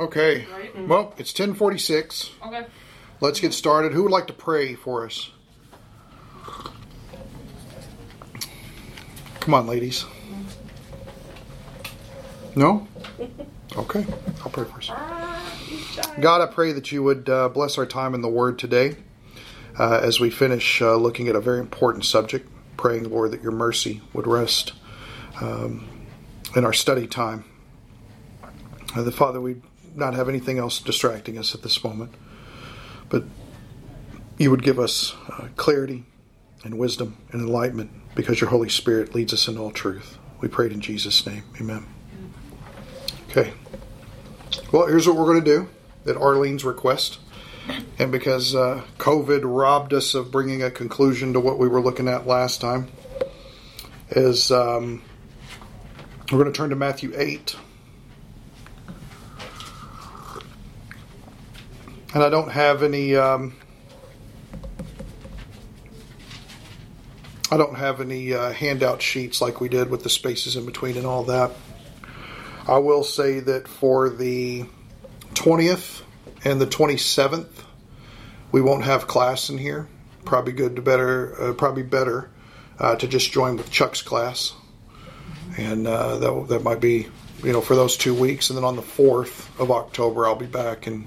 Okay. Right. Well, it's 1046. Okay. Let's get started. Who would like to pray for us? Come on, ladies. No? Okay. I'll pray first. God, I pray that you would uh, bless our time in the Word today uh, as we finish uh, looking at a very important subject. Praying, Lord, that your mercy would rest um, in our study time. Uh, the Father, we not have anything else distracting us at this moment, but you would give us uh, clarity and wisdom and enlightenment because your Holy Spirit leads us in all truth. We prayed in Jesus' name. Amen. Okay. Well, here's what we're going to do at Arlene's request. And because uh, COVID robbed us of bringing a conclusion to what we were looking at last time, is um, we're going to turn to Matthew 8. And I don't have any. Um, I don't have any uh, handout sheets like we did with the spaces in between and all that. I will say that for the 20th and the 27th, we won't have class in here. Probably good to better, uh, probably better uh, to just join with Chuck's class, and uh, that that might be, you know, for those two weeks. And then on the 4th of October, I'll be back and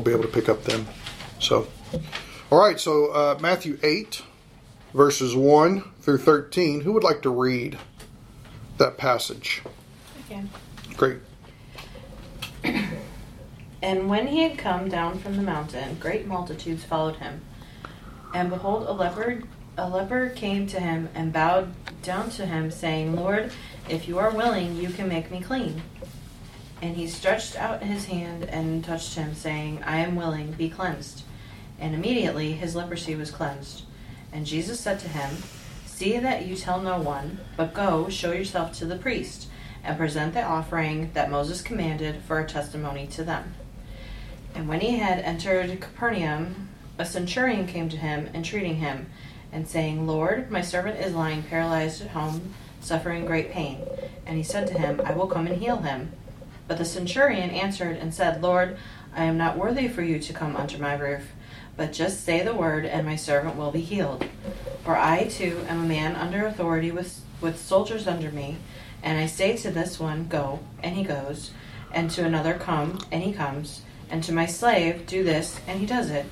we'll be able to pick up then. So, all right. So uh, Matthew 8, verses 1 through 13. Who would like to read that passage? Again. Great. And when he had come down from the mountain, great multitudes followed him. And behold, a leper, a leper came to him and bowed down to him, saying, Lord, if you are willing, you can make me clean. And he stretched out his hand and touched him, saying, I am willing, be cleansed. And immediately his leprosy was cleansed. And Jesus said to him, See that you tell no one, but go, show yourself to the priest, and present the offering that Moses commanded for a testimony to them. And when he had entered Capernaum, a centurion came to him, entreating him, and saying, Lord, my servant is lying paralyzed at home, suffering great pain. And he said to him, I will come and heal him. But the centurion answered and said, Lord, I am not worthy for you to come under my roof, but just say the word, and my servant will be healed. For I too am a man under authority with, with soldiers under me, and I say to this one, Go, and he goes, and to another, Come, and he comes, and to my slave, Do this, and he does it.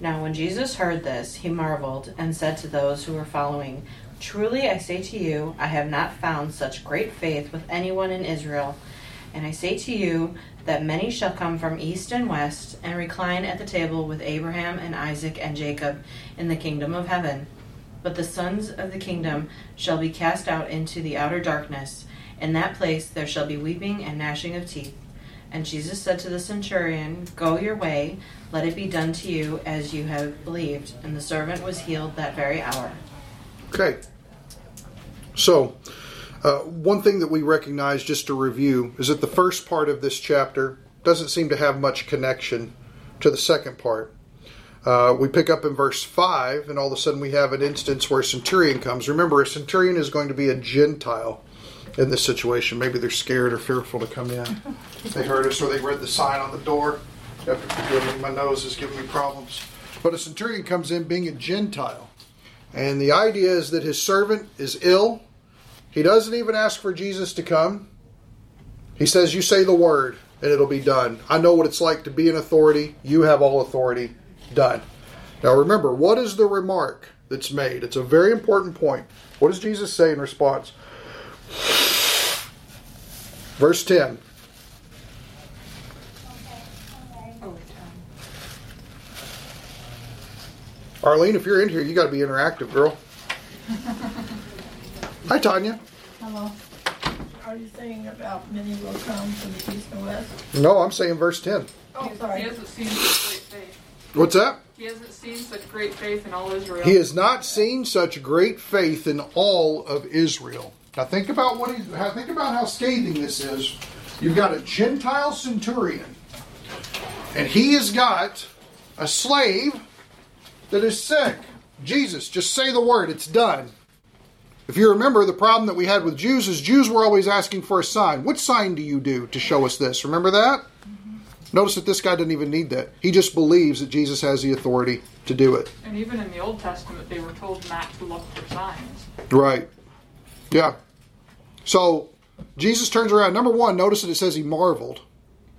Now when Jesus heard this, he marveled, and said to those who were following, Truly I say to you, I have not found such great faith with anyone in Israel. And I say to you that many shall come from east and west and recline at the table with Abraham and Isaac and Jacob in the kingdom of heaven. But the sons of the kingdom shall be cast out into the outer darkness. In that place there shall be weeping and gnashing of teeth. And Jesus said to the centurion, Go your way, let it be done to you as you have believed. And the servant was healed that very hour. Okay. So, uh, one thing that we recognize, just to review, is that the first part of this chapter doesn't seem to have much connection to the second part. Uh, we pick up in verse 5, and all of a sudden we have an instance where a centurion comes. Remember, a centurion is going to be a Gentile in this situation. Maybe they're scared or fearful to come in. They heard us or they read the sign on the door. My nose is giving me problems. But a centurion comes in being a Gentile. And the idea is that his servant is ill. He doesn't even ask for Jesus to come. He says, You say the word, and it'll be done. I know what it's like to be in authority. You have all authority. Done. Now remember, what is the remark that's made? It's a very important point. What does Jesus say in response? Verse 10. Arlene, if you're in here, you got to be interactive, girl. Hi, Tanya. Hello. Are you saying about many will come from the east and west? No, I'm saying verse 10. Oh, sorry. He hasn't seen such great faith. What's that? He hasn't seen such great faith in all Israel. He has not seen such great faith in all of Israel. Now think about what he. how- Think about how scathing this is. You've got a Gentile centurion, and he has got a slave that is sick. Jesus, just say the word; it's done. If you remember, the problem that we had with Jews is Jews were always asking for a sign. What sign do you do to show us this? Remember that? Mm-hmm. Notice that this guy didn't even need that. He just believes that Jesus has the authority to do it. And even in the Old Testament, they were told not to look for signs. Right. Yeah. So Jesus turns around. Number one, notice that it says he marveled.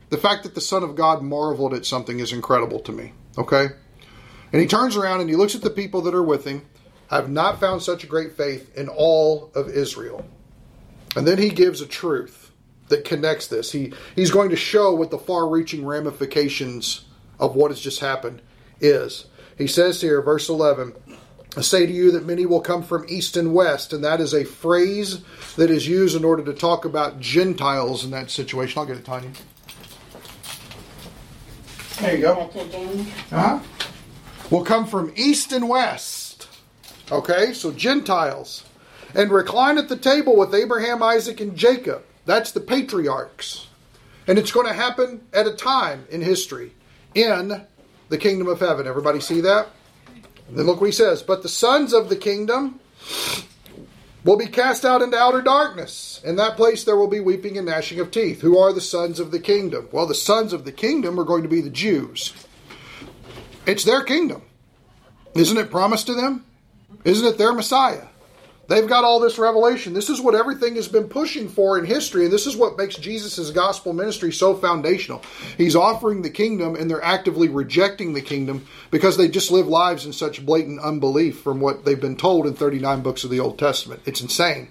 The fact that the Son of God marveled at something is incredible to me. Okay? And he turns around and he looks at the people that are with him. I have not found such a great faith in all of Israel. And then he gives a truth that connects this. He he's going to show what the far-reaching ramifications of what has just happened is. He says here, verse 11, I say to you that many will come from east and west, and that is a phrase that is used in order to talk about Gentiles in that situation. I'll get it, Tanya. There you go. Uh-huh. Will come from east and west. Okay, so Gentiles. And recline at the table with Abraham, Isaac, and Jacob. That's the patriarchs. And it's going to happen at a time in history in the kingdom of heaven. Everybody see that? And then look what he says. But the sons of the kingdom will be cast out into outer darkness. In that place there will be weeping and gnashing of teeth. Who are the sons of the kingdom? Well, the sons of the kingdom are going to be the Jews. It's their kingdom. Isn't it promised to them? Isn't it their Messiah? They've got all this revelation. This is what everything has been pushing for in history, and this is what makes Jesus' gospel ministry so foundational. He's offering the kingdom, and they're actively rejecting the kingdom because they just live lives in such blatant unbelief from what they've been told in 39 books of the Old Testament. It's insane.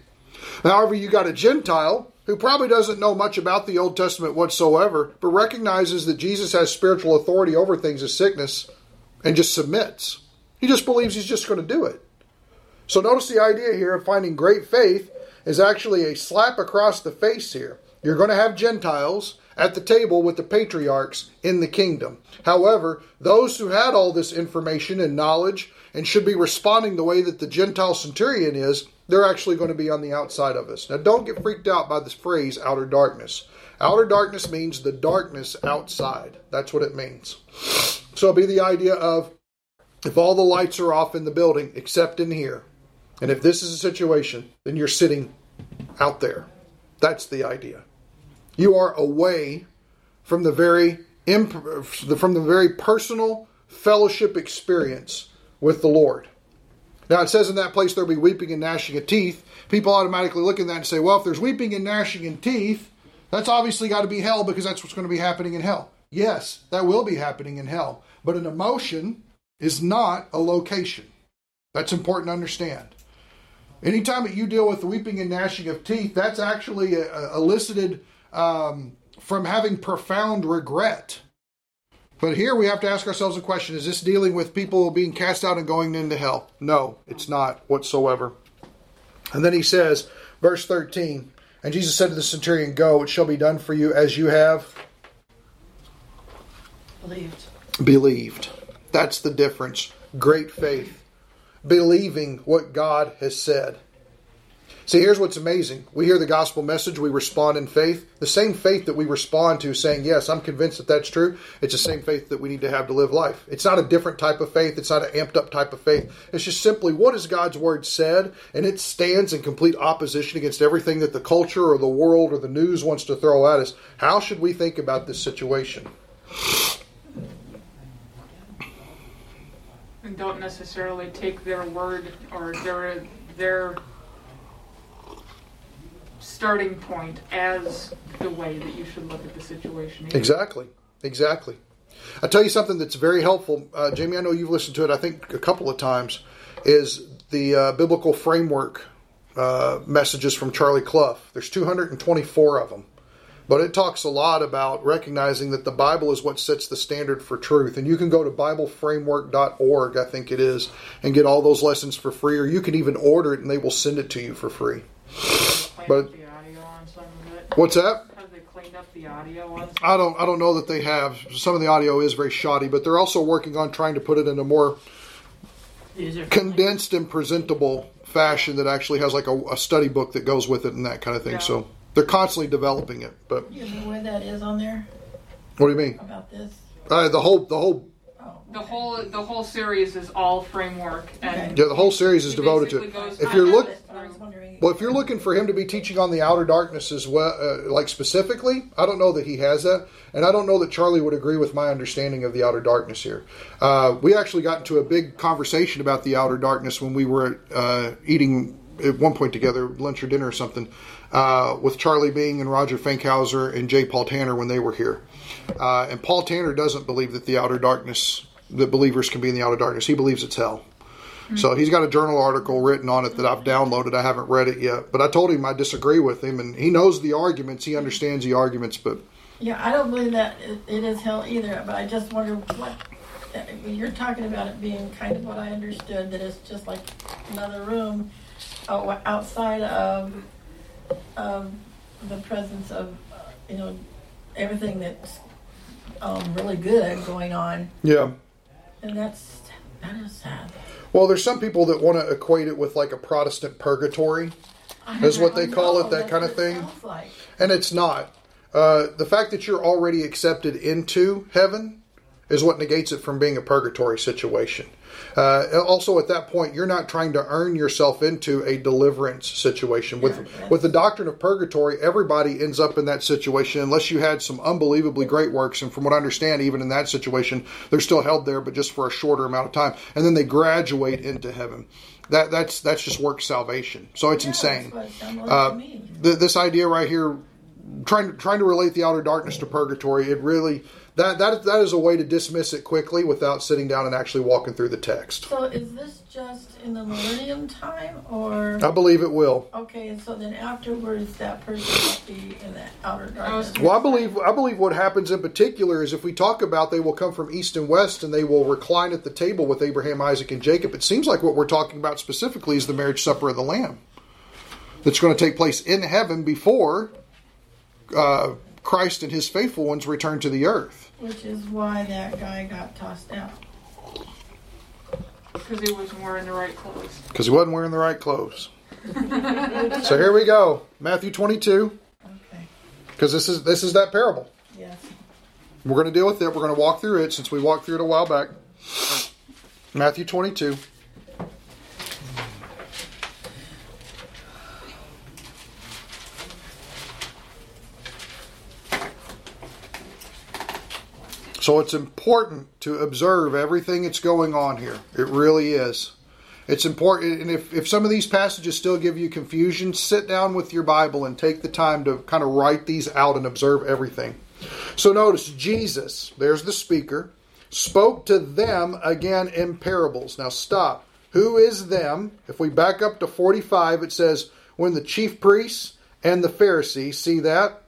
However, you got a Gentile who probably doesn't know much about the Old Testament whatsoever, but recognizes that Jesus has spiritual authority over things as sickness and just submits. He just believes he's just going to do it. So notice the idea here of finding great faith is actually a slap across the face here. You're going to have Gentiles at the table with the patriarchs in the kingdom. However, those who had all this information and knowledge and should be responding the way that the Gentile centurion is, they're actually going to be on the outside of us. Now, don't get freaked out by this phrase, outer darkness. Outer darkness means the darkness outside. That's what it means. So it'll be the idea of if all the lights are off in the building except in here, and if this is a situation, then you're sitting out there. That's the idea. You are away from the very imp- from the very personal fellowship experience with the Lord. Now it says in that place there'll be weeping and gnashing of teeth. People automatically look at that and say, well, if there's weeping and gnashing of teeth, that's obviously got to be hell because that's what's going to be happening in hell. Yes, that will be happening in hell. But an emotion is not a location. That's important to understand. Anytime that you deal with weeping and gnashing of teeth, that's actually uh, elicited um, from having profound regret. But here we have to ask ourselves a question Is this dealing with people being cast out and going into hell? No, it's not whatsoever. And then he says, verse 13, and Jesus said to the centurion, Go, it shall be done for you as you have Believed. believed. That's the difference. Great faith. Believing what God has said. See, here's what's amazing. We hear the gospel message, we respond in faith. The same faith that we respond to, saying, Yes, I'm convinced that that's true, it's the same faith that we need to have to live life. It's not a different type of faith, it's not an amped up type of faith. It's just simply what has God's word said, and it stands in complete opposition against everything that the culture or the world or the news wants to throw at us. How should we think about this situation? And don't necessarily take their word or their their starting point as the way that you should look at the situation. either. Exactly. Exactly. I'll tell you something that's very helpful. Uh, Jamie, I know you've listened to it, I think, a couple of times, is the uh, biblical framework uh, messages from Charlie Clough. There's 224 of them. But it talks a lot about recognizing that the Bible is what sets the standard for truth. And you can go to BibleFramework.org, I think it is, and get all those lessons for free, or you can even order it and they will send it to you for free. But- the audio on some of it. What's that? Have they cleaned up the audio on? I don't I don't know that they have. Some of the audio is very shoddy, but they're also working on trying to put it in a more condensed and presentable fashion that actually has like a, a study book that goes with it and that kind of thing. Yeah. So they're constantly developing it. But You know where that is on there what do you mean? about this? Uh, the whole the whole Oh, The whole the whole series is all framework and yeah the whole series is devoted to it. If you're have look it. I was wondering Well, if you're looking for him to be teaching on the outer darkness as well, uh, like specifically, I don't know that he has that, and I don't know that Charlie would agree with my understanding of the outer darkness here. Uh, we actually got into a big conversation about the outer darkness when we were uh, eating at one point together, lunch or dinner or something, uh, with Charlie Bing and Roger Fankhauser and J. Paul Tanner when they were here. Uh, and Paul Tanner doesn't believe that the outer darkness, that believers can be in the outer darkness. He believes it's hell. So he's got a journal article written on it that I've downloaded. I haven't read it yet, but I told him I disagree with him, and he knows the arguments. He understands the arguments, but Yeah, I don't believe that it, is hell either, but I just wonder what, uh, you're talking about it being kind of what I understood, that it's just like another room outside of, of the presence of, uh, you know, everything that's um, really good going on, yeah. and that's, that is sad. Well, there's some people that want to equate it with like a Protestant purgatory, Is what they call it, that kind of thing? like. and it's not. Uh, the fact that you're already accepted into heaven is what negates it from being a purgatory situation. Uh, also, at that point, you're not trying to earn yourself into a deliverance situation. With Yeah, with the doctrine of purgatory, everybody ends up in that situation unless you had some unbelievably great works. And from what I understand, even in that situation, they're still held there, but just for a shorter amount of time, and then they graduate into heaven. That that's that's just work salvation. So it's Yeah, insane. That's what it sounded like Uh, th- this idea right here, trying to trying to relate the outer darkness to purgatory, it really that that that is a way to dismiss it quickly without sitting down and actually walking through the text. So is this just in the millennium time, or? I believe it will. Okay, and so then afterwards, that person will be in the outer darkness. Well, I believe I believe what happens in particular is if we talk about they will come from east and west and they will recline at the table with Abraham, Isaac, and Jacob. It seems like what we're talking about specifically is the marriage supper of the Lamb that's going to take place in heaven before uh, Christ and His faithful ones return to the earth. Which is why that guy got tossed out. Because he wasn't wearing the right clothes. because he wasn't wearing the right clothes. so here we go, Matthew 22, Okay, because this is this is that parable. yes. We're going to deal with it. We're going to walk through it since we walked through it a while back. Matthew 22. So it's important to observe everything that's going on here. It really is. It's important, and if, if some of these passages still give you confusion, sit down with your Bible and take the time to kind of write these out and observe everything. So notice Jesus, there's the speaker, spoke to them again in parables. Now stop. Who is them? If we back up to 45, it says, when the chief priests and the Pharisees, see that?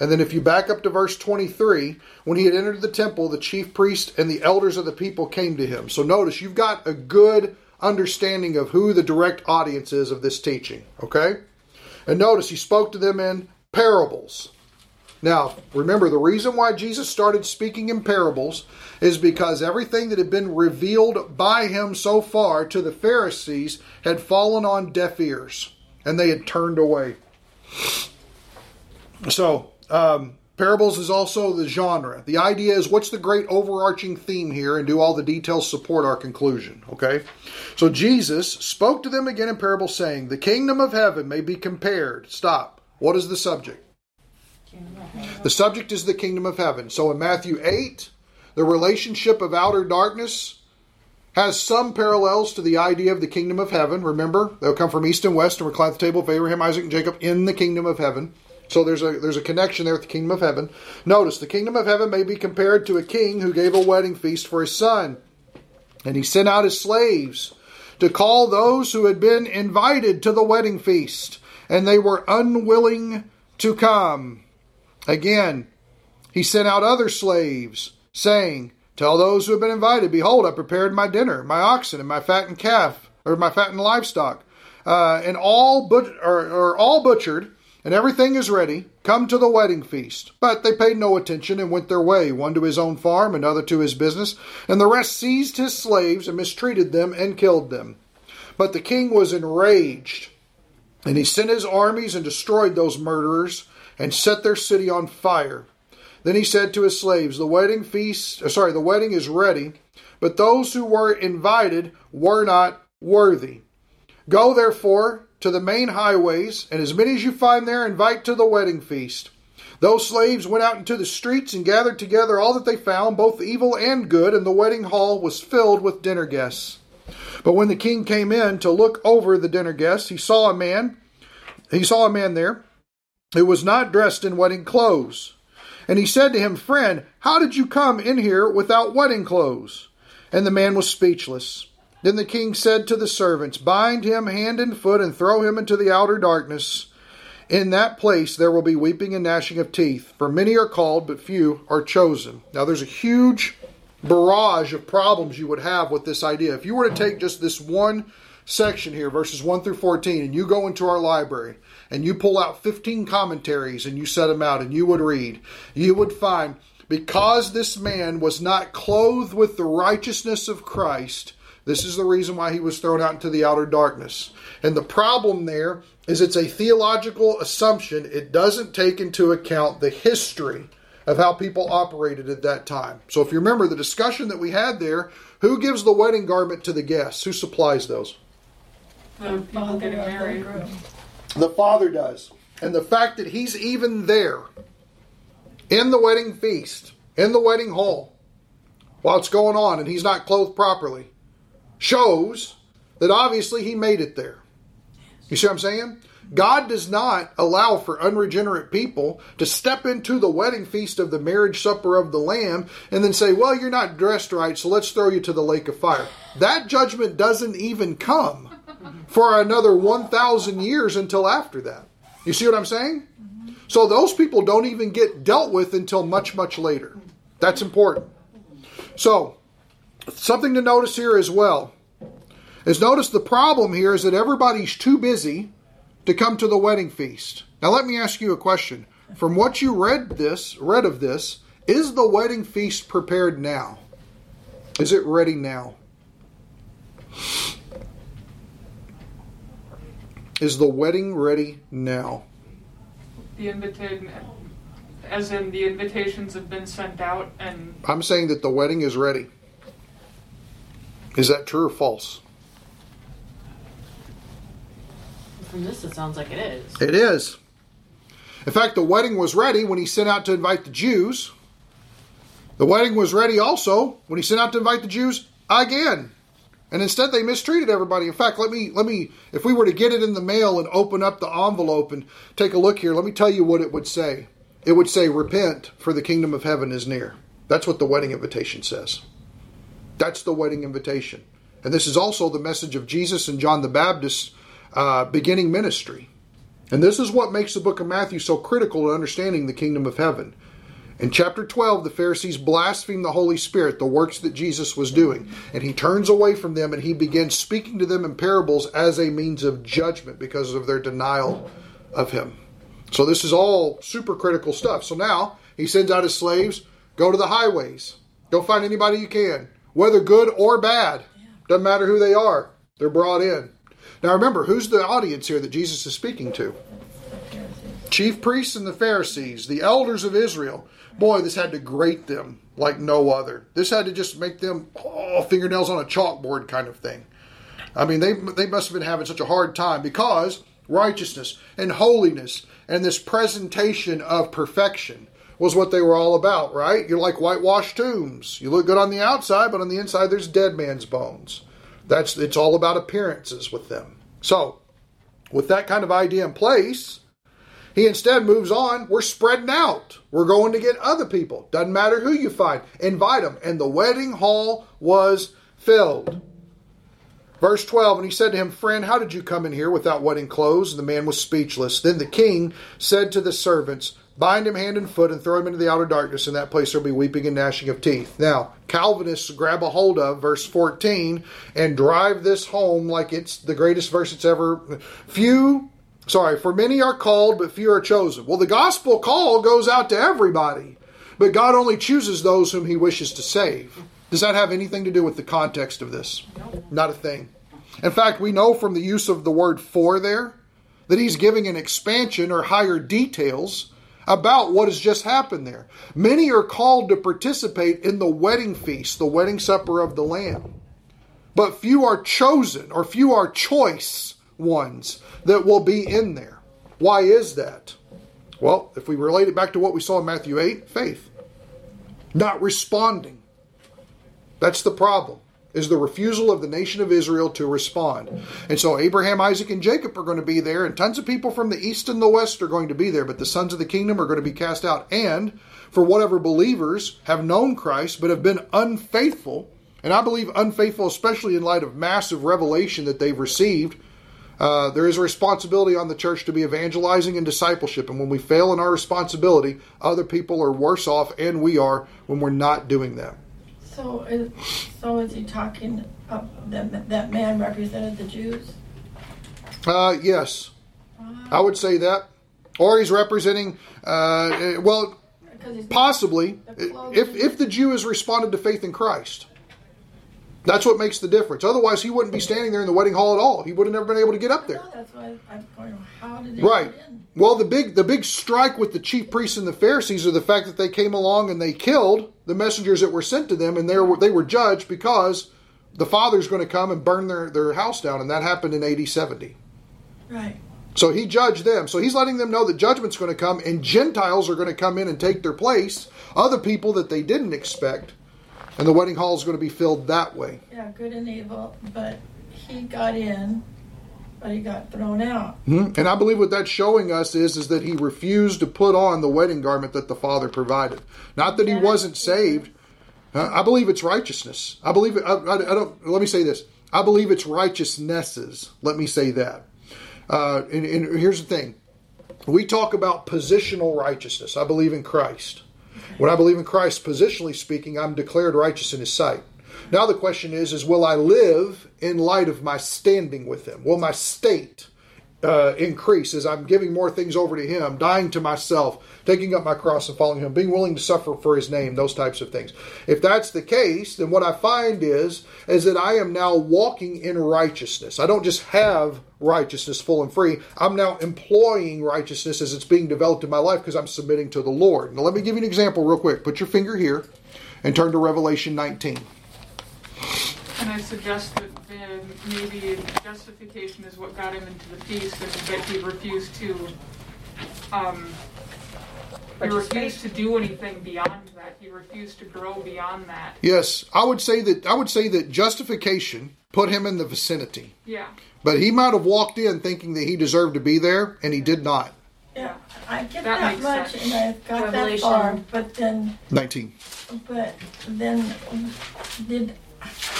And then if you back up to verse 23, when he had entered the temple, the chief priest and the elders of the people came to him. So notice you've got a good understanding of who the direct audience is of this teaching, okay? And notice he spoke to them in parables. Now, remember, the reason why Jesus started speaking in parables is because everything that had been revealed by him so far to the Pharisees had fallen on deaf ears and they had turned away. So, um, parables is also the genre. The idea is what's the great overarching theme here, and do all the details support our conclusion? Okay? So, Jesus spoke to them again in parables, saying, The kingdom of heaven may be compared. Stop. What is the subject? The subject is the kingdom of heaven. So, in Matthew 8, the relationship of outer darkness has some parallels to the idea of the kingdom of heaven. Remember, they'll come from east and west and recline at the table of Abraham, Isaac, and Jacob in the kingdom of heaven. So there's a there's a connection there with the kingdom of heaven. Notice the kingdom of heaven may be compared to a king who gave a wedding feast for his son, and he sent out his slaves to call those who had been invited to the wedding feast, and they were unwilling to come. Again, he sent out other slaves, saying, Tell those who have been invited, Behold, I prepared my dinner, my oxen, and my fattened calf, or my fattened livestock, uh, and all but or, or all butchered, and everything is ready. Come to the wedding feast. But they paid no attention and went their way, one to his own farm, another to his business, and the rest seized his slaves and mistreated them and killed them. But the king was enraged, and he sent his armies and destroyed those murderers and set their city on fire. Then he said to his slaves, The wedding feast, uh, sorry, the wedding is ready, but those who were invited were not worthy. Go therefore to the main highways, and as many as you find there, invite to the wedding feast. Those slaves went out into the streets and gathered together all that they found, both evil and good, and the wedding hall was filled with dinner guests. But when the king came in to look over the dinner guests, he saw a man, he saw a man there who was not dressed in wedding clothes. And he said to him, Friend, how did you come in here without wedding clothes? And the man was speechless. Then the king said to the servants, Bind him hand and foot and throw him into the outer darkness. In that place there will be weeping and gnashing of teeth, for many are called, but few are chosen. Now there's a huge barrage of problems you would have with this idea. If you were to take just this one section here, verses 1 through 14, and you go into our library and you pull out 15 commentaries and you set them out and you would read, you would find because this man was not clothed with the righteousness of Christ, this is the reason why he was thrown out into the outer darkness. And the problem there is it's a theological assumption. It doesn't take into account the history of how people operated at that time. So if you remember the discussion that we had there, who gives the wedding garment to the guests? Who supplies those? The married. The father does. And the fact that he's even there in the wedding feast, in the wedding hall, while it's going on and he's not clothed properly, shows that obviously he made it there. You see what I'm saying? God does not allow for unregenerate people to step into the wedding feast of the marriage supper of the Lamb and then say, Well, you're not dressed right, so let's throw you to the lake of fire. That judgment doesn't even come for another 1,000 years until after that. You see what I'm saying? So those people don't even get dealt with until much, much later. That's important. So, something to notice here as well is notice the problem here is that everybody's too busy to come to the wedding feast. Now let me ask you a question. From what you read this, read of this, is the wedding feast prepared now? Is it ready now? Is the wedding ready now? The invitation, as in the invitations have been sent out, and I'm saying that the wedding is ready. Is that true or false? From this, it sounds like it is. It is. In fact, the wedding was ready when he sent out to invite the Jews. The wedding was ready also when he sent out to invite the Jews again. And instead they mistreated everybody. In fact, let me let me if we were to get it in the mail and open up the envelope and take a look here, let me tell you what it would say. It would say repent for the kingdom of heaven is near. That's what the wedding invitation says. That's the wedding invitation. And this is also the message of Jesus and John the Baptist's uh, beginning ministry. And this is what makes the book of Matthew so critical to understanding the kingdom of heaven. In chapter 12, the Pharisees blaspheme the Holy Spirit, the works that Jesus was doing. And he turns away from them and he begins speaking to them in parables as a means of judgment because of their denial of him. So this is all super critical stuff. So now he sends out his slaves go to the highways, go find anybody you can, whether good or bad. Doesn't matter who they are, they're brought in. Now remember, who's the audience here that Jesus is speaking to? Chief priests and the Pharisees, the elders of Israel. Boy, this had to grate them like no other. This had to just make them oh, fingernails on a chalkboard kind of thing. I mean, they they must have been having such a hard time because righteousness and holiness and this presentation of perfection was what they were all about, right? You're like whitewashed tombs. You look good on the outside, but on the inside there's dead man's bones. That's it's all about appearances with them. So, with that kind of idea in place, he instead moves on. We're spreading out. We're going to get other people. Doesn't matter who you find. Invite them. And the wedding hall was filled. Verse 12, and he said to him, Friend, how did you come in here without wedding clothes? And the man was speechless. Then the king said to the servants, Bind him hand and foot and throw him into the outer darkness. In that place there will be weeping and gnashing of teeth. Now, Calvinists grab a hold of verse 14 and drive this home like it's the greatest verse it's ever. Few, sorry, for many are called, but few are chosen. Well, the gospel call goes out to everybody, but God only chooses those whom he wishes to save. Does that have anything to do with the context of this? Not a thing. In fact, we know from the use of the word for there that he's giving an expansion or higher details about what has just happened there. Many are called to participate in the wedding feast, the wedding supper of the Lamb. But few are chosen or few are choice ones that will be in there. Why is that? Well, if we relate it back to what we saw in Matthew 8, faith. Not responding. That's the problem. Is the refusal of the nation of Israel to respond. And so Abraham, Isaac, and Jacob are going to be there, and tons of people from the east and the west are going to be there, but the sons of the kingdom are going to be cast out. And for whatever believers have known Christ but have been unfaithful, and I believe unfaithful, especially in light of massive revelation that they've received, uh, there is a responsibility on the church to be evangelizing and discipleship. And when we fail in our responsibility, other people are worse off, and we are when we're not doing that. So, is, so is he talking? Uh, that that man represented the Jews? Uh, yes, I would say that. Or he's representing, uh, well, he's possibly, if, if the Jew has responded to faith in Christ. That's what makes the difference. Otherwise, he wouldn't be standing there in the wedding hall at all. He would have never been able to get up there. know, that's why I'm going. How did he Right. Well, the big the big strike with the chief priests and the Pharisees are the fact that they came along and they killed the messengers that were sent to them, and they were they were judged because the father's going to come and burn their, their house down, and that happened in AD 70. Right. So he judged them. So he's letting them know that judgment's going to come, and Gentiles are going to come in and take their place, other people that they didn't expect, and the wedding hall is going to be filled that way. Yeah, good and evil, but he got in, but he got thrown out. Mhm. And I believe what that's showing us is, is that he refused to put on the wedding garment that the Father provided. Not that he wasn't saved. I believe it's righteousness. I believe it. I, I, I don't. Let me say this. I believe it's righteousnesses. Let me say that. Uh, and, and here's the thing: we talk about positional righteousness. I believe in Christ. When I believe in Christ, positionally speaking, I'm declared righteous in His sight. Now the question is: is will I live in light of my standing with Him? Will my state uh, increase as I'm giving more things over to Him, dying to myself, taking up my cross and following Him, being willing to suffer for His name, those types of things. If that's the case, then what I find is is that I am now walking in righteousness. I don't just have righteousness full and free. I'm now employing righteousness as it's being developed in my life because I'm submitting to the Lord. Now let me give you an example real quick. Put your finger here and turn to Revelation 19. And I suggest that then maybe justification is what got him into the feast, and that he refused to, um, he refused to do anything beyond that. He refused to grow beyond that. Yes, I would say that I would say that justification put him in the vicinity. Yeah. But he might have walked in thinking that he deserved to be there, and he did not. Yeah, I get That that, makes much, sense. and I've got that far. But then, 19. but then, did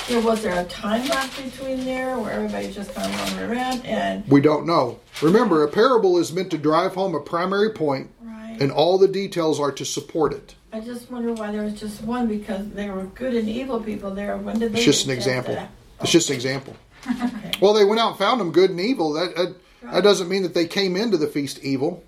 there was there a time lapse between there where everybody just kind of roamed around and We don't know. Remember, a parable is meant to drive home a primary point, right? and all the details are to support it. I just wonder why there was just one because there were good and evil people there. When did they? It's just an get a chance example. It's just an example. Okay. Well, they went out and found them good and evil. That, that, that doesn't mean that they came into the feast evil.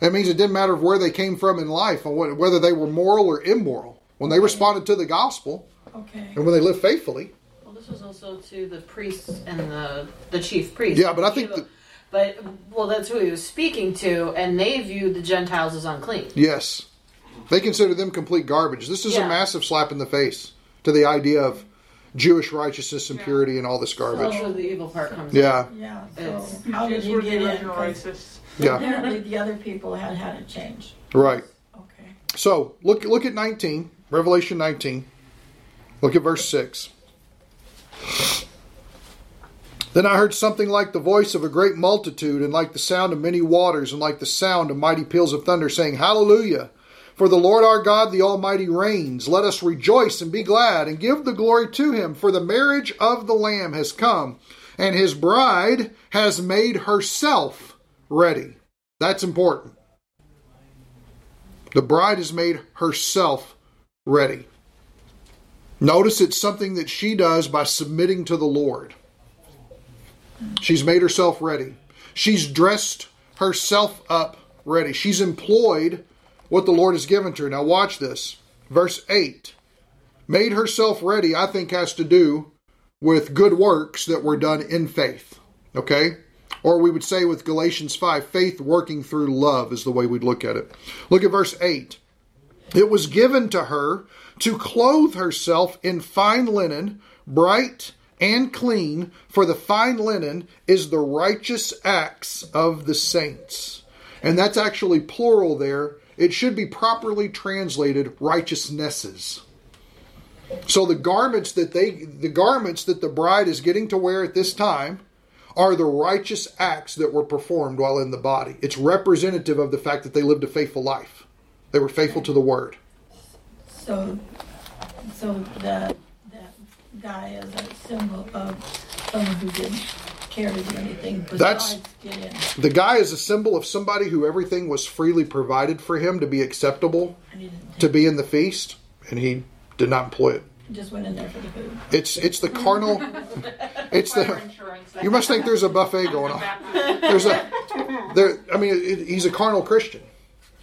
That means it didn't matter where they came from in life, or whether they were moral or immoral. When they responded to the gospel, Okay. and when they live faithfully, Well, this was also to the priests and the the chief priests. Yeah, but I think the- but well, that's who he was speaking to, and they viewed the Gentiles as unclean. Yes. They consider them complete garbage. This is a massive slap in the face to the idea of Jewish righteousness and Yeah. purity and all this garbage. That's where the evil part comes. Yeah. Yeah. It's- So how did Jews he were get in? racists. Yeah. Apparently, the other people had had a change. Right. Okay. So look look at 19, Revelation 19. Look at verse 6. Then I heard something like the voice of a great multitude, and like the sound of many waters, and like the sound of mighty peals of thunder, saying, Hallelujah! For the Lord our God, the Almighty, reigns. Let us rejoice and be glad, and give the glory to him, for the marriage of the Lamb has come, and his bride has made herself ready. That's important. The bride has made herself ready. Notice it's something that she does by submitting to the Lord. She's made herself ready. She's dressed herself up ready. She's employed what the Lord has given to her. Now, watch this. Verse 8. Made herself ready, I think, has to do with good works that were done in faith. Okay? Or we would say with Galatians 5, faith working through love is the way we'd look at it. Look at verse 8. It was given to her to clothe herself in fine linen, bright and clean, for the fine linen is the righteous acts of the saints. And that's actually plural there. It should be properly translated righteousnesses. So the garments that they the garments that the bride is getting to wear at this time are the righteous acts that were performed while in the body. It's representative of the fact that they lived a faithful life. They were faithful to the word. So, so that, that guy is a symbol of someone who didn't care to do anything That's- besides get in. The guy is a symbol of somebody who everything was freely provided for him to be acceptable And didn't, to be in the feast, and he did not employ it. just went in there for the food. It's it's the carnal. It's Fire the. insurance. You must think there's a buffet going on. There's a. There. I mean, it, he's a carnal Christian.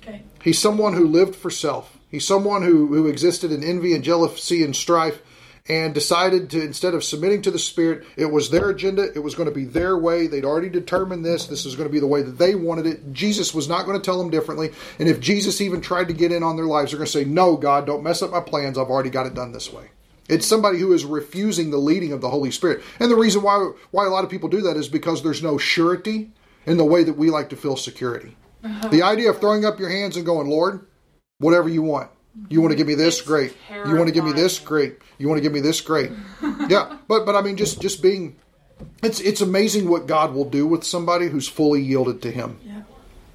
Okay. He's someone who lived for self. He's someone who, who existed in envy and jealousy and strife and decided to, instead of submitting to the Spirit, it was their agenda. It was going to be their way. They'd already determined this. This was going to be the way that they wanted it. Jesus was not going to tell them differently. And if Jesus even tried to get in on their lives, they're going to say, No, God, don't mess up my plans. I've already got it done this way. It's somebody who is refusing the leading of the Holy Spirit. And the reason why, why a lot of people do that is because there's no surety in the way that we like to feel security. Uh-huh. The idea of throwing up your hands and going, Lord, whatever you want. You want to give me this? It's Great. You want to give me this? Great. You want to give me this? Great. yeah, but but I mean, just just being, it's it's amazing what God will do with somebody who's fully yielded to Him. Yeah.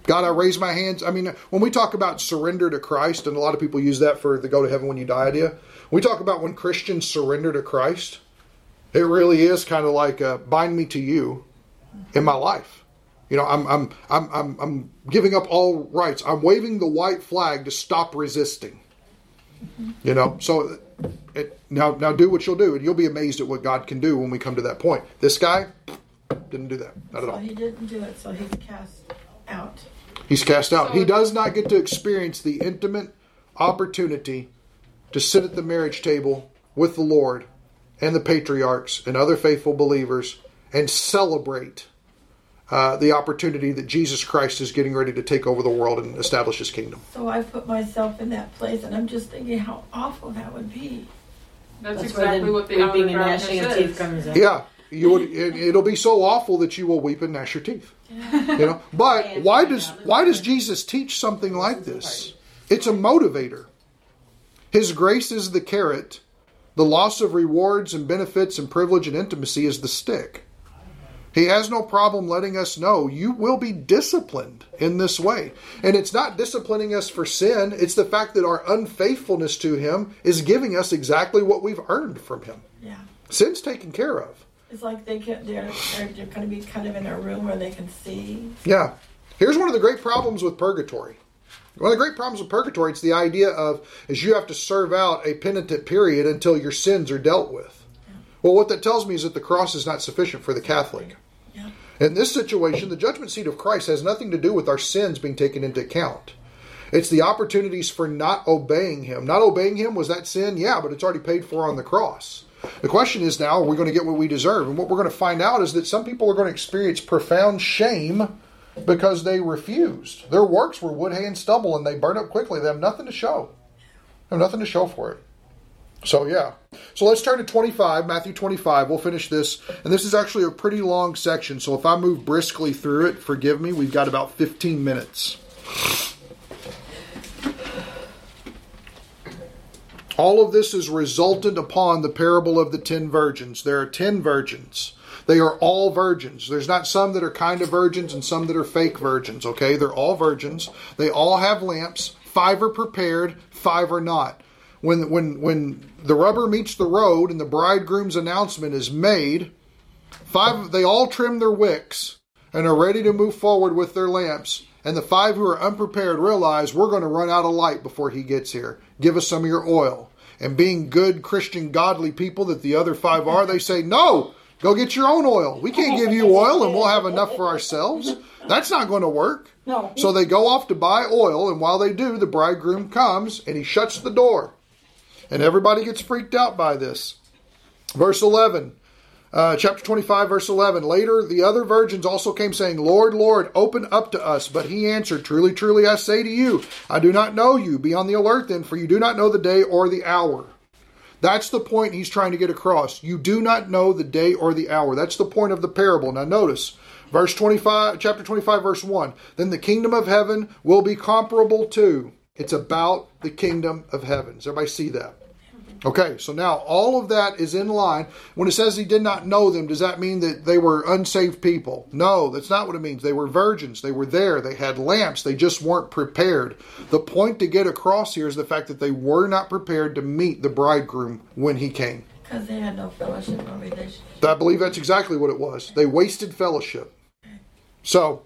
God, I raise my hands. I mean, when we talk about surrender to Christ, and a lot of people use that for the go to heaven when you die idea, we talk about when Christians surrender to Christ, it really is kind of like uh, bind me to you in my life. You know, I'm, I'm, I'm, I'm, I'm giving up all rights. I'm waving the white flag to stop resisting. You know, so it, now, now do what you'll do, and you'll be amazed at what God can do when we come to that point. This guy didn't do that, not at So all. he didn't do it, so he's cast out. He's cast out. So- he does not get to experience the intimate opportunity to sit at the marriage table with the Lord and the patriarchs and other faithful believers and celebrate uh, the opportunity that Jesus Christ is getting ready to take over the world and establish his kingdom. So I put myself in that place, and I'm just thinking how awful that would be. That's, That's exactly the what the weeping outer and gnashing of teeth comes in. Yeah, you would. It, it'll be so awful that you will weep and gnash your teeth. You know, but why does why does Jesus teach something like this? It's a motivator. His grace is the carrot. The loss of rewards and benefits and privilege and intimacy is the stick. He has no problem letting us know you will be disciplined in this way. And it's not disciplining us for sin, it's the fact that our unfaithfulness to Him is giving us exactly what we've earned from Him. Yeah. Sin's taken care of. It's like they can, they're, they're, they're going to be kind of in a room where they can see. Yeah. Here's one of the great problems with purgatory. One of the great problems with purgatory it's the idea of is you have to serve out a penitent period until your sins are dealt with. Well, what that tells me is that the cross is not sufficient for the Catholic. In this situation, the judgment seat of Christ has nothing to do with our sins being taken into account. It's the opportunities for not obeying Him. Not obeying Him was that sin? Yeah, but it's already paid for on the cross. The question is now, are we going to get what we deserve? And what we're going to find out is that some people are going to experience profound shame because they refused. Their works were wood, hay, and stubble, and they burn up quickly. They have nothing to show. They have nothing to show for it. So yeah. So let's turn to 25, Matthew 25. We'll finish this. And this is actually a pretty long section. So if I move briskly through it, forgive me. We've got about 15 minutes. All of this is resultant upon the parable of the 10 virgins. There are 10 virgins. They are all virgins. There's not some that are kind of virgins and some that are fake virgins, okay? They're all virgins. They all have lamps. Five are prepared, five are not. When when when the rubber meets the road and the bridegroom's announcement is made, five they all trim their wicks and are ready to move forward with their lamps. And the five who are unprepared realize we're going to run out of light before he gets here. Give us some of your oil. And being good Christian godly people that the other five are, they say, "No, Go get your own oil. We can't give you oil and we'll have enough for ourselves. That's not going to work. No. So they go off to buy oil, and while they do, the bridegroom comes and he shuts the door. And everybody gets freaked out by this. Verse 11, uh, chapter 25, verse 11. Later, the other virgins also came, saying, Lord, Lord, open up to us. But he answered, Truly, truly, I say to you, I do not know you. Be on the alert then, for you do not know the day or the hour. That's the point he's trying to get across. You do not know the day or the hour. That's the point of the parable. Now notice, verse 25, chapter 25 verse 1. Then the kingdom of heaven will be comparable to. It's about the kingdom of heaven. Does everybody see that? Okay, so now all of that is in line. When it says he did not know them, does that mean that they were unsaved people? No, that's not what it means. They were virgins. They were there. They had lamps. They just weren't prepared. The point to get across here is the fact that they were not prepared to meet the bridegroom when he came. Because they had no fellowship or relationship. I believe that's exactly what it was. They wasted fellowship. So,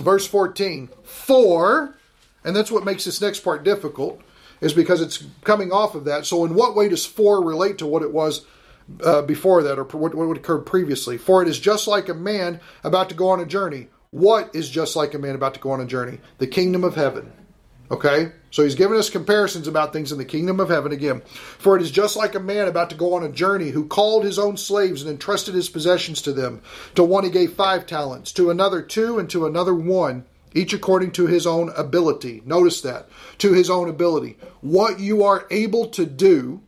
verse 14, for, and that's what makes this next part difficult is because it's coming off of that. So, in what way does for relate to what it was uh, before that, or what, what occurred previously? For it is just like a man about to go on a journey. What is just like a man about to go on a journey? The kingdom of heaven. Okay? So he's giving us comparisons about things in the kingdom of heaven again. For it is just like a man about to go on a journey who called his own slaves and entrusted his possessions to them. To one he gave five talents, to another two, and to another one each according to his own ability. Notice that. To his own ability. What you are able to do,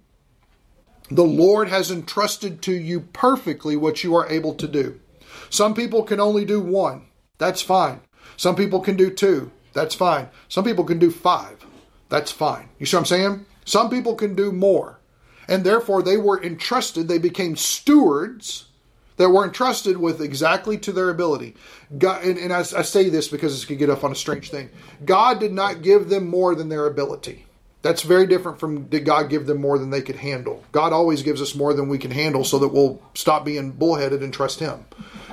the Lord has entrusted to you perfectly what you are able to do. Some people can only do one. That's fine. Some people can do two. That's fine. Some people can do five. That's fine. You see what I'm saying? Some people can do more. And therefore, they were entrusted, they became stewards that were entrusted with exactly to their ability. God, and, and I, I, say this because this could get off on a strange thing. God did not give them more than their ability. That's very different from did God give them more than they could handle. God always gives us more than we can handle so that we'll stop being bullheaded and trust Him.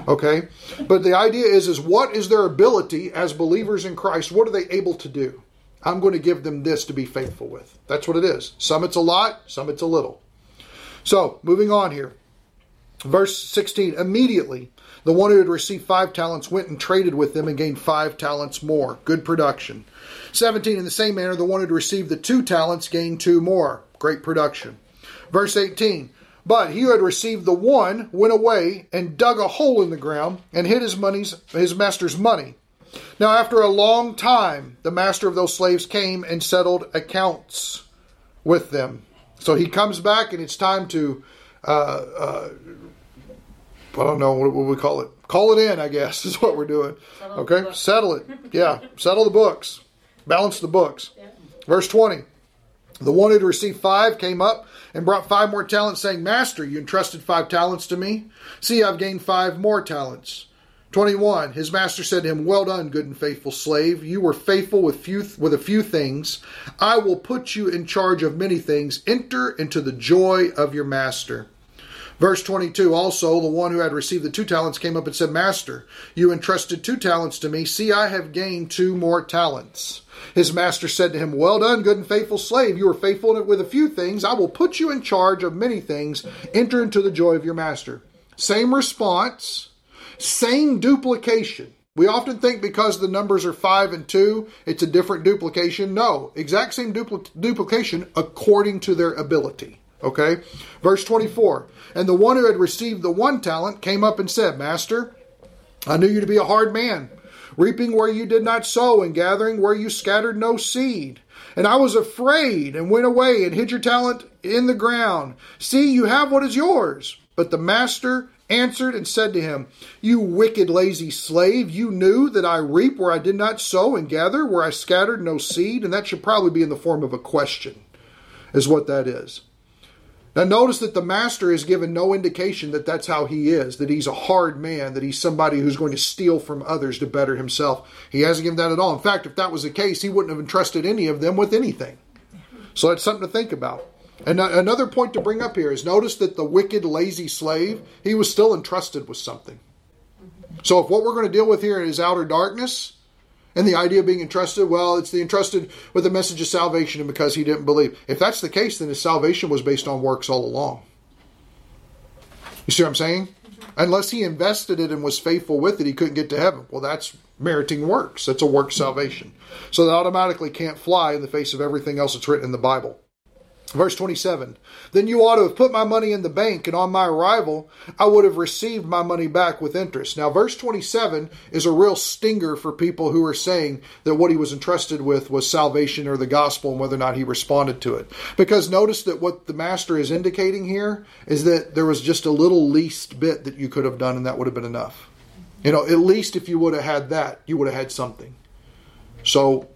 Okay? But the idea is, is what is their ability as believers in Christ? What are they able to do? I'm going to give them this to be faithful with. That's what it is. Some it's a lot, some it's a little. So, moving on here. Verse 16 Immediately, the one who had received five talents went and traded with them and gained five talents more. Good production. 17 In the same manner, the one who had received the two talents gained two more. Great production. Verse 18 But he who had received the one went away and dug a hole in the ground and hid his money's his master's money. Now, after a long time, the master of those slaves came and settled accounts with them. So he comes back, and it's time to uh, uh, I don't know what, what we call it. Call it in, I guess, is what we're doing. Settle okay, settle it. Yeah, settle the books, balance the books. Yeah. Verse twenty. The one who received five came up and brought five more talents, saying, Master, you entrusted five talents to me. See, I've gained five more talents. 21 His master said to him, Well done, good and faithful slave. You were faithful with few with a few things. I will put you in charge of many things. Enter into the joy of your master. Verse 22 Also, the one who had received the two talents came up and said, Master, you entrusted two talents to me. See, I have gained two more talents. His master said to him, Well done, good and faithful slave. You were faithful with a few things. I will put you in charge of many things. Enter into the joy of your master. Same response, same duplication. We often think because the numbers are 5 and 2, it's a different duplication. No, exact same dupl- duplication according to their ability. Okay? Verse 24 And the one who had received the one talent came up and said, Master, I knew you to be a hard man, reaping where you did not sow, and gathering where you scattered no seed. And I was afraid and went away and hid your talent in the ground. See, you have what is yours. But the master answered and said to him, You wicked, lazy slave, you knew that I reap where I did not sow and gather where I scattered no seed. And that should probably be in the form of a question, is what that is. Now, notice that the master is given no indication that that's how he is, that he's a hard man, that he's somebody who's going to steal from others to better himself. He hasn't given that at all. In fact, if that was the case, he wouldn't have entrusted any of them with anything. So that's something to think about. And another point to bring up here is notice that the wicked, lazy slave, he was still entrusted with something. So if what we're going to deal with here is outer darkness, and the idea of being entrusted, well, it's the entrusted with the message of salvation and because he didn't believe. If that's the case, then his salvation was based on works all along. You see what I'm saying? Unless he invested it and was faithful with it, he couldn't get to heaven. Well, that's meriting works. That's a work salvation. So that automatically can't fly in the face of everything else that's written in the Bible. Verse 27 Then you ought to have put my money in the bank, and on my arrival, I would have received my money back with interest. Now, verse 27 is a real stinger for people who are saying that what he was entrusted with was salvation or the gospel and whether or not he responded to it. Because notice that what the master is indicating here is that there was just a little least bit that you could have done, and that would have been enough. You know, at least if you would have had that, you would have had something. So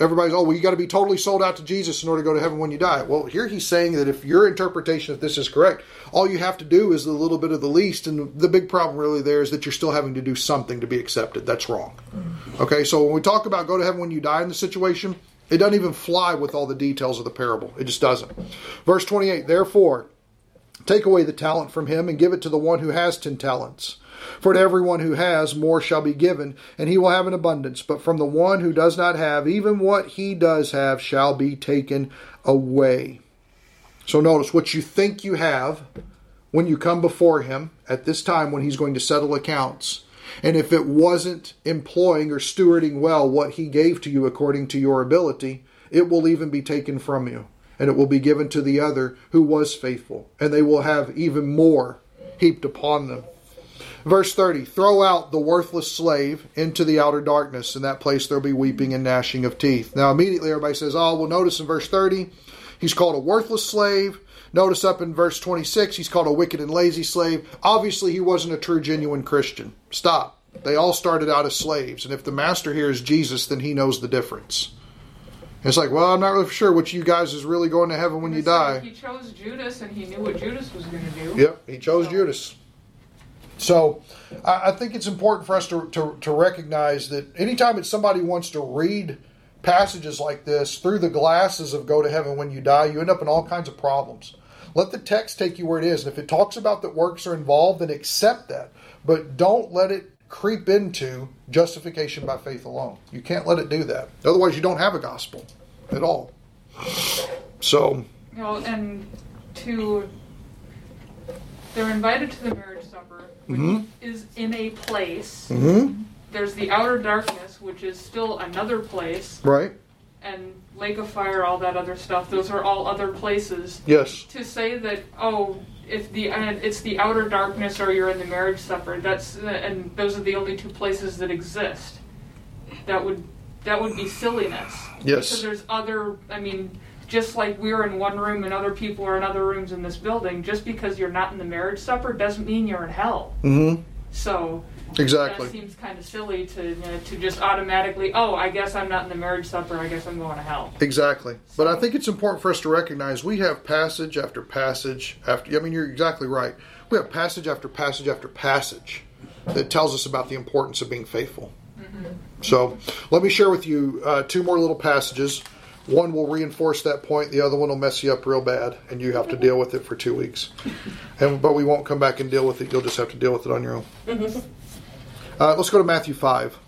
everybody's oh well you got to be totally sold out to jesus in order to go to heaven when you die. Well here he's saying that if your interpretation of this is correct all you have to do is a little bit of the least and the big problem really there is that you're still having to do something to be accepted. That's wrong. Okay so when we talk about go to heaven when you die in the situation it doesn't even fly with all the details of the parable. It just doesn't. Verse 28 therefore take away the talent from him and give it to the one who has ten talents for to everyone who has, more shall be given, and he will have an abundance. But from the one who does not have, even what he does have shall be taken away. So notice what you think you have when you come before him at this time when he's going to settle accounts. And if it wasn't employing or stewarding well what he gave to you according to your ability, it will even be taken from you. And it will be given to the other who was faithful. And they will have even more heaped upon them. Verse 30 Throw out the worthless slave into the outer darkness. In that place there'll be weeping and gnashing of teeth. Now, immediately everybody says, Oh, well, notice in verse 30, he's called a worthless slave. Notice up in verse 26, he's called a wicked and lazy slave. Obviously, he wasn't a true, genuine Christian. Stop. They all started out as slaves. And if the master here is Jesus, then he knows the difference. It's like, well, I'm not really sure which you guys is really going to heaven when you die. He chose Judas, and he knew what Judas was going to do. Yep, he chose Judas. So I, think it's important for us to, to, to recognize that anytime that somebody wants to read passages like this through the glasses of go to heaven when you die, you end up in all kinds of problems. Let the text take you where it is. And if it talks about that works are involved, then accept that. But don't let it creep into justification by faith alone. You can't let it do that. Otherwise, you don't have a gospel at all. So. And to. They're invited to the marriage mm-hmm. is in a place. Mm-hmm. There's the outer darkness, which is still another place. Right. And Lake of Fire, all that other stuff. Those are all other places. Yes. To say that, oh, if the it's the outer darkness or you're in the marriage supper, that's and those are the only two places that exist. That would that would be silliness. Yes. Because there's other. I mean just like we're in one room and other people are in other rooms in this building, just because you're not in the marriage supper doesn't mean you're in hell. Mm-hmm. So exactly, that seems kind of silly to to just automatically, oh, I guess I'm not in the marriage supper. I guess I'm going to hell. Exactly, so, but I think it's important for us to recognize we have passage after passage after. I mean, you're exactly right. We have passage after passage after passage that tells us about the importance of being faithful. Mm-hmm. So let me share with you uh, two more little passages. One will reinforce that point, the other one will mess you up real bad, and you have to deal with it for two weeks. And but we won't come back and deal with it. You'll just have to deal with it on your own. Uh, let's go to Matthew five.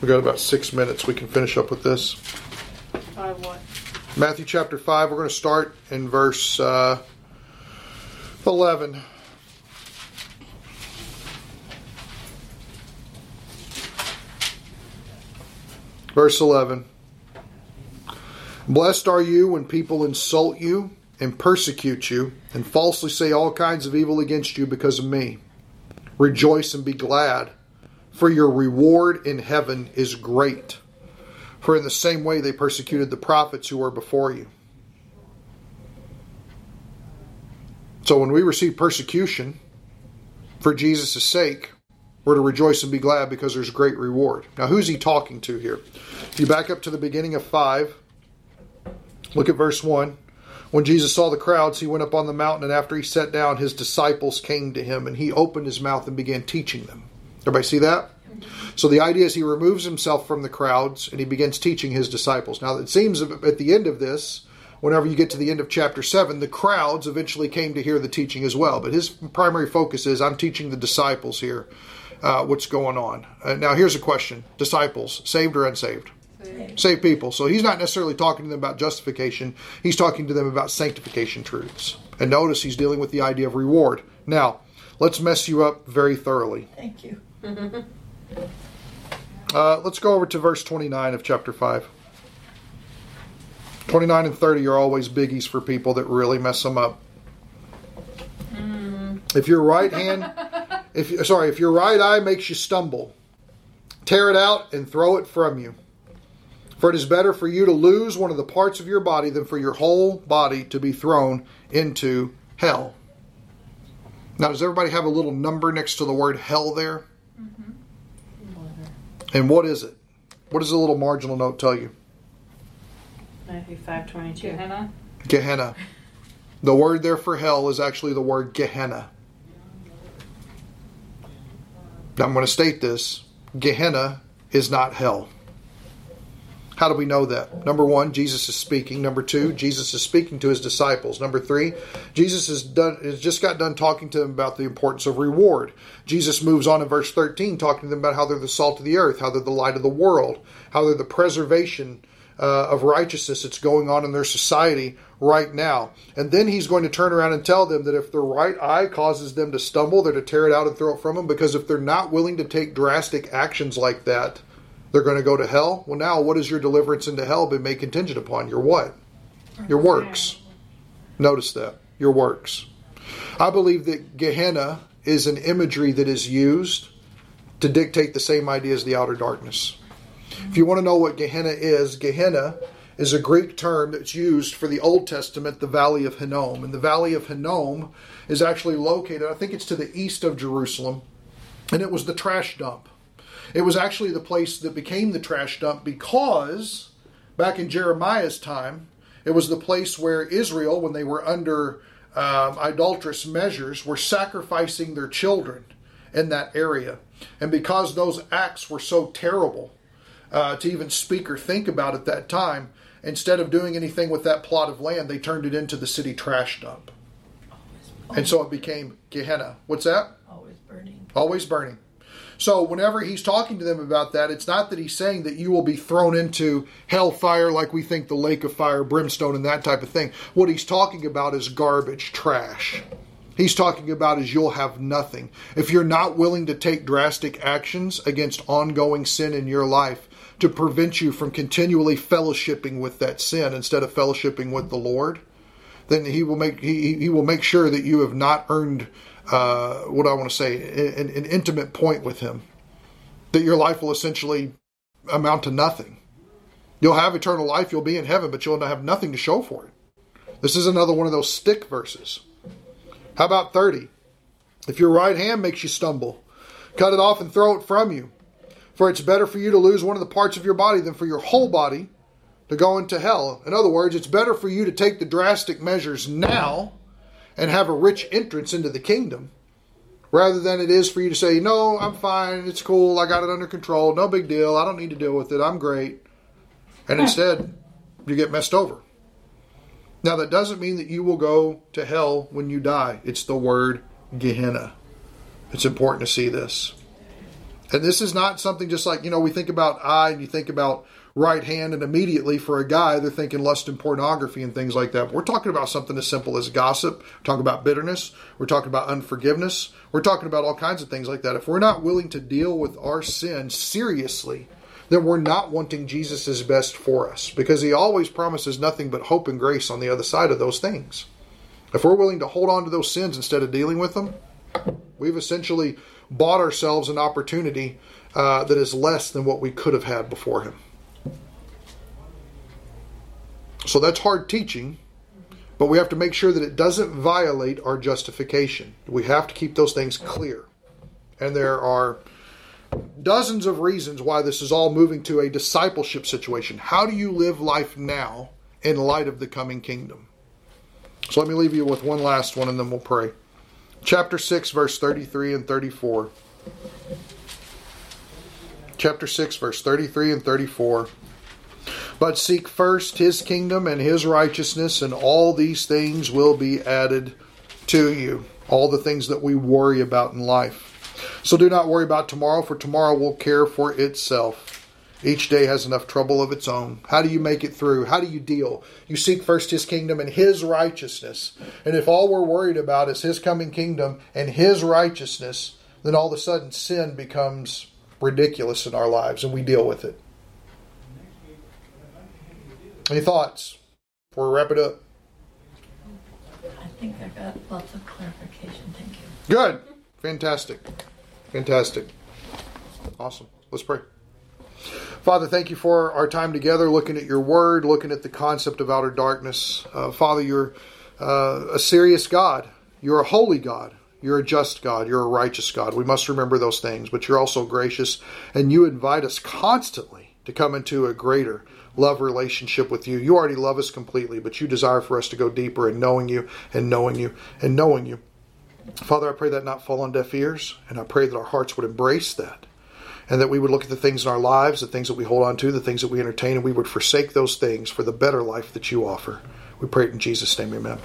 We got about six minutes. We can finish up with this. Five what? Matthew chapter five. We're going to start in verse uh, eleven. Verse 11 Blessed are you when people insult you and persecute you and falsely say all kinds of evil against you because of me. Rejoice and be glad, for your reward in heaven is great. For in the same way they persecuted the prophets who were before you. So when we receive persecution for Jesus' sake, we're to rejoice and be glad because there's great reward. Now, who's he talking to here? If you back up to the beginning of 5, look at verse 1. When Jesus saw the crowds, he went up on the mountain, and after he sat down, his disciples came to him, and he opened his mouth and began teaching them. Everybody see that? So the idea is he removes himself from the crowds and he begins teaching his disciples. Now, it seems at the end of this, whenever you get to the end of chapter 7, the crowds eventually came to hear the teaching as well. But his primary focus is I'm teaching the disciples here uh, what's going on. Uh, now, here's a question disciples, saved or unsaved? Saved. saved people. So he's not necessarily talking to them about justification, he's talking to them about sanctification truths. And notice he's dealing with the idea of reward. Now, let's mess you up very thoroughly. Thank you. Uh, let's go over to verse 29 of chapter 5. 29 and 30 are always biggies for people that really mess them up. If your right hand, if sorry, if your right eye makes you stumble, tear it out and throw it from you. For it is better for you to lose one of the parts of your body than for your whole body to be thrown into hell. Now, does everybody have a little number next to the word hell there? Mm-hmm. And what is it? What does the little marginal note tell you? Matthew five twenty two. Gehenna. Gehenna. The word there for hell is actually the word Gehenna. Now I'm going to state this Gehenna is not hell. How do we know that? Number one, Jesus is speaking. Number two, Jesus is speaking to his disciples. Number three, Jesus has done has just got done talking to them about the importance of reward. Jesus moves on in verse 13, talking to them about how they're the salt of the earth, how they're the light of the world, how they're the preservation uh, of righteousness that's going on in their society right now. And then he's going to turn around and tell them that if their right eye causes them to stumble, they're to tear it out and throw it from them. Because if they're not willing to take drastic actions like that, they're going to go to hell. Well, now what is your deliverance into hell been made contingent upon? Your what? Your works. Notice that. Your works. I believe that Gehenna is an imagery that is used to dictate the same idea as the outer darkness. If you want to know what Gehenna is, Gehenna is a Greek term that's used for the Old Testament, the Valley of Hinnom. And the Valley of Hinnom is actually located, I think it's to the east of Jerusalem, and it was the trash dump. It was actually the place that became the trash dump because back in Jeremiah's time, it was the place where Israel, when they were under um, idolatrous measures, were sacrificing their children in that area. And because those acts were so terrible uh, to even speak or think about at that time, instead of doing anything with that plot of land, they turned it into the city trash dump. And so it became Gehenna. What's that? Always burning. Always burning. So whenever he's talking to them about that, it's not that he's saying that you will be thrown into hellfire like we think the lake of fire, brimstone, and that type of thing. What he's talking about is garbage, trash. He's talking about is you'll have nothing. If you're not willing to take drastic actions against ongoing sin in your life to prevent you from continually fellowshipping with that sin instead of fellowshipping with the Lord, then he will make he, he will make sure that you have not earned uh, what I want to say, an, an intimate point with Him. That your life will essentially amount to nothing. You'll have eternal life, you'll be in heaven, but you'll have nothing to show for it. This is another one of those stick verses. How about 30? If your right hand makes you stumble, cut it off and throw it from you. For it's better for you to lose one of the parts of your body than for your whole body to go into hell. In other words, it's better for you to take the drastic measures now and have a rich entrance into the kingdom rather than it is for you to say, No, I'm fine, it's cool, I got it under control, no big deal, I don't need to deal with it, I'm great. And instead, you get messed over. Now, that doesn't mean that you will go to hell when you die. It's the word Gehenna. It's important to see this. And this is not something just like, you know, we think about eye and you think about right hand, and immediately for a guy, they're thinking lust and pornography and things like that. We're talking about something as simple as gossip. We're talking about bitterness. We're talking about unforgiveness. We're talking about all kinds of things like that. If we're not willing to deal with our sin seriously, then we're not wanting Jesus' best for us because he always promises nothing but hope and grace on the other side of those things. If we're willing to hold on to those sins instead of dealing with them, we've essentially bought ourselves an opportunity uh, that is less than what we could have had before him. So that's hard teaching, but we have to make sure that it doesn't violate our justification. We have to keep those things clear. And there are dozens of reasons why this is all moving to a discipleship situation. How do you live life now in light of the coming kingdom? So let me leave you with one last one and then we'll pray. Chapter 6, verse 33 and 34. Chapter 6, verse 33 and 34. But seek first his kingdom and his righteousness, and all these things will be added to you. All the things that we worry about in life. So do not worry about tomorrow, for tomorrow will care for itself. Each day has enough trouble of its own. How do you make it through? How do you deal? You seek first his kingdom and his righteousness. And if all we're worried about is his coming kingdom and his righteousness, then all of a sudden sin becomes ridiculous in our lives and we deal with it. Any thoughts before we wrap it up? I think I got lots of clarification. Thank you. Good. Fantastic. Fantastic. Awesome. Let's pray. Father, thank you for our time together, looking at your word, looking at the concept of outer darkness. Uh, Father, you're uh, a serious God. You're a holy God. You're a just God. You're a righteous God. We must remember those things, but you're also gracious, and you invite us constantly to come into a greater love relationship with you. You already love us completely, but you desire for us to go deeper in knowing you and knowing you and knowing you. Father, I pray that not fall on deaf ears, and I pray that our hearts would embrace that, and that we would look at the things in our lives, the things that we hold on to, the things that we entertain, and we would forsake those things for the better life that you offer. We pray it in Jesus' name, amen.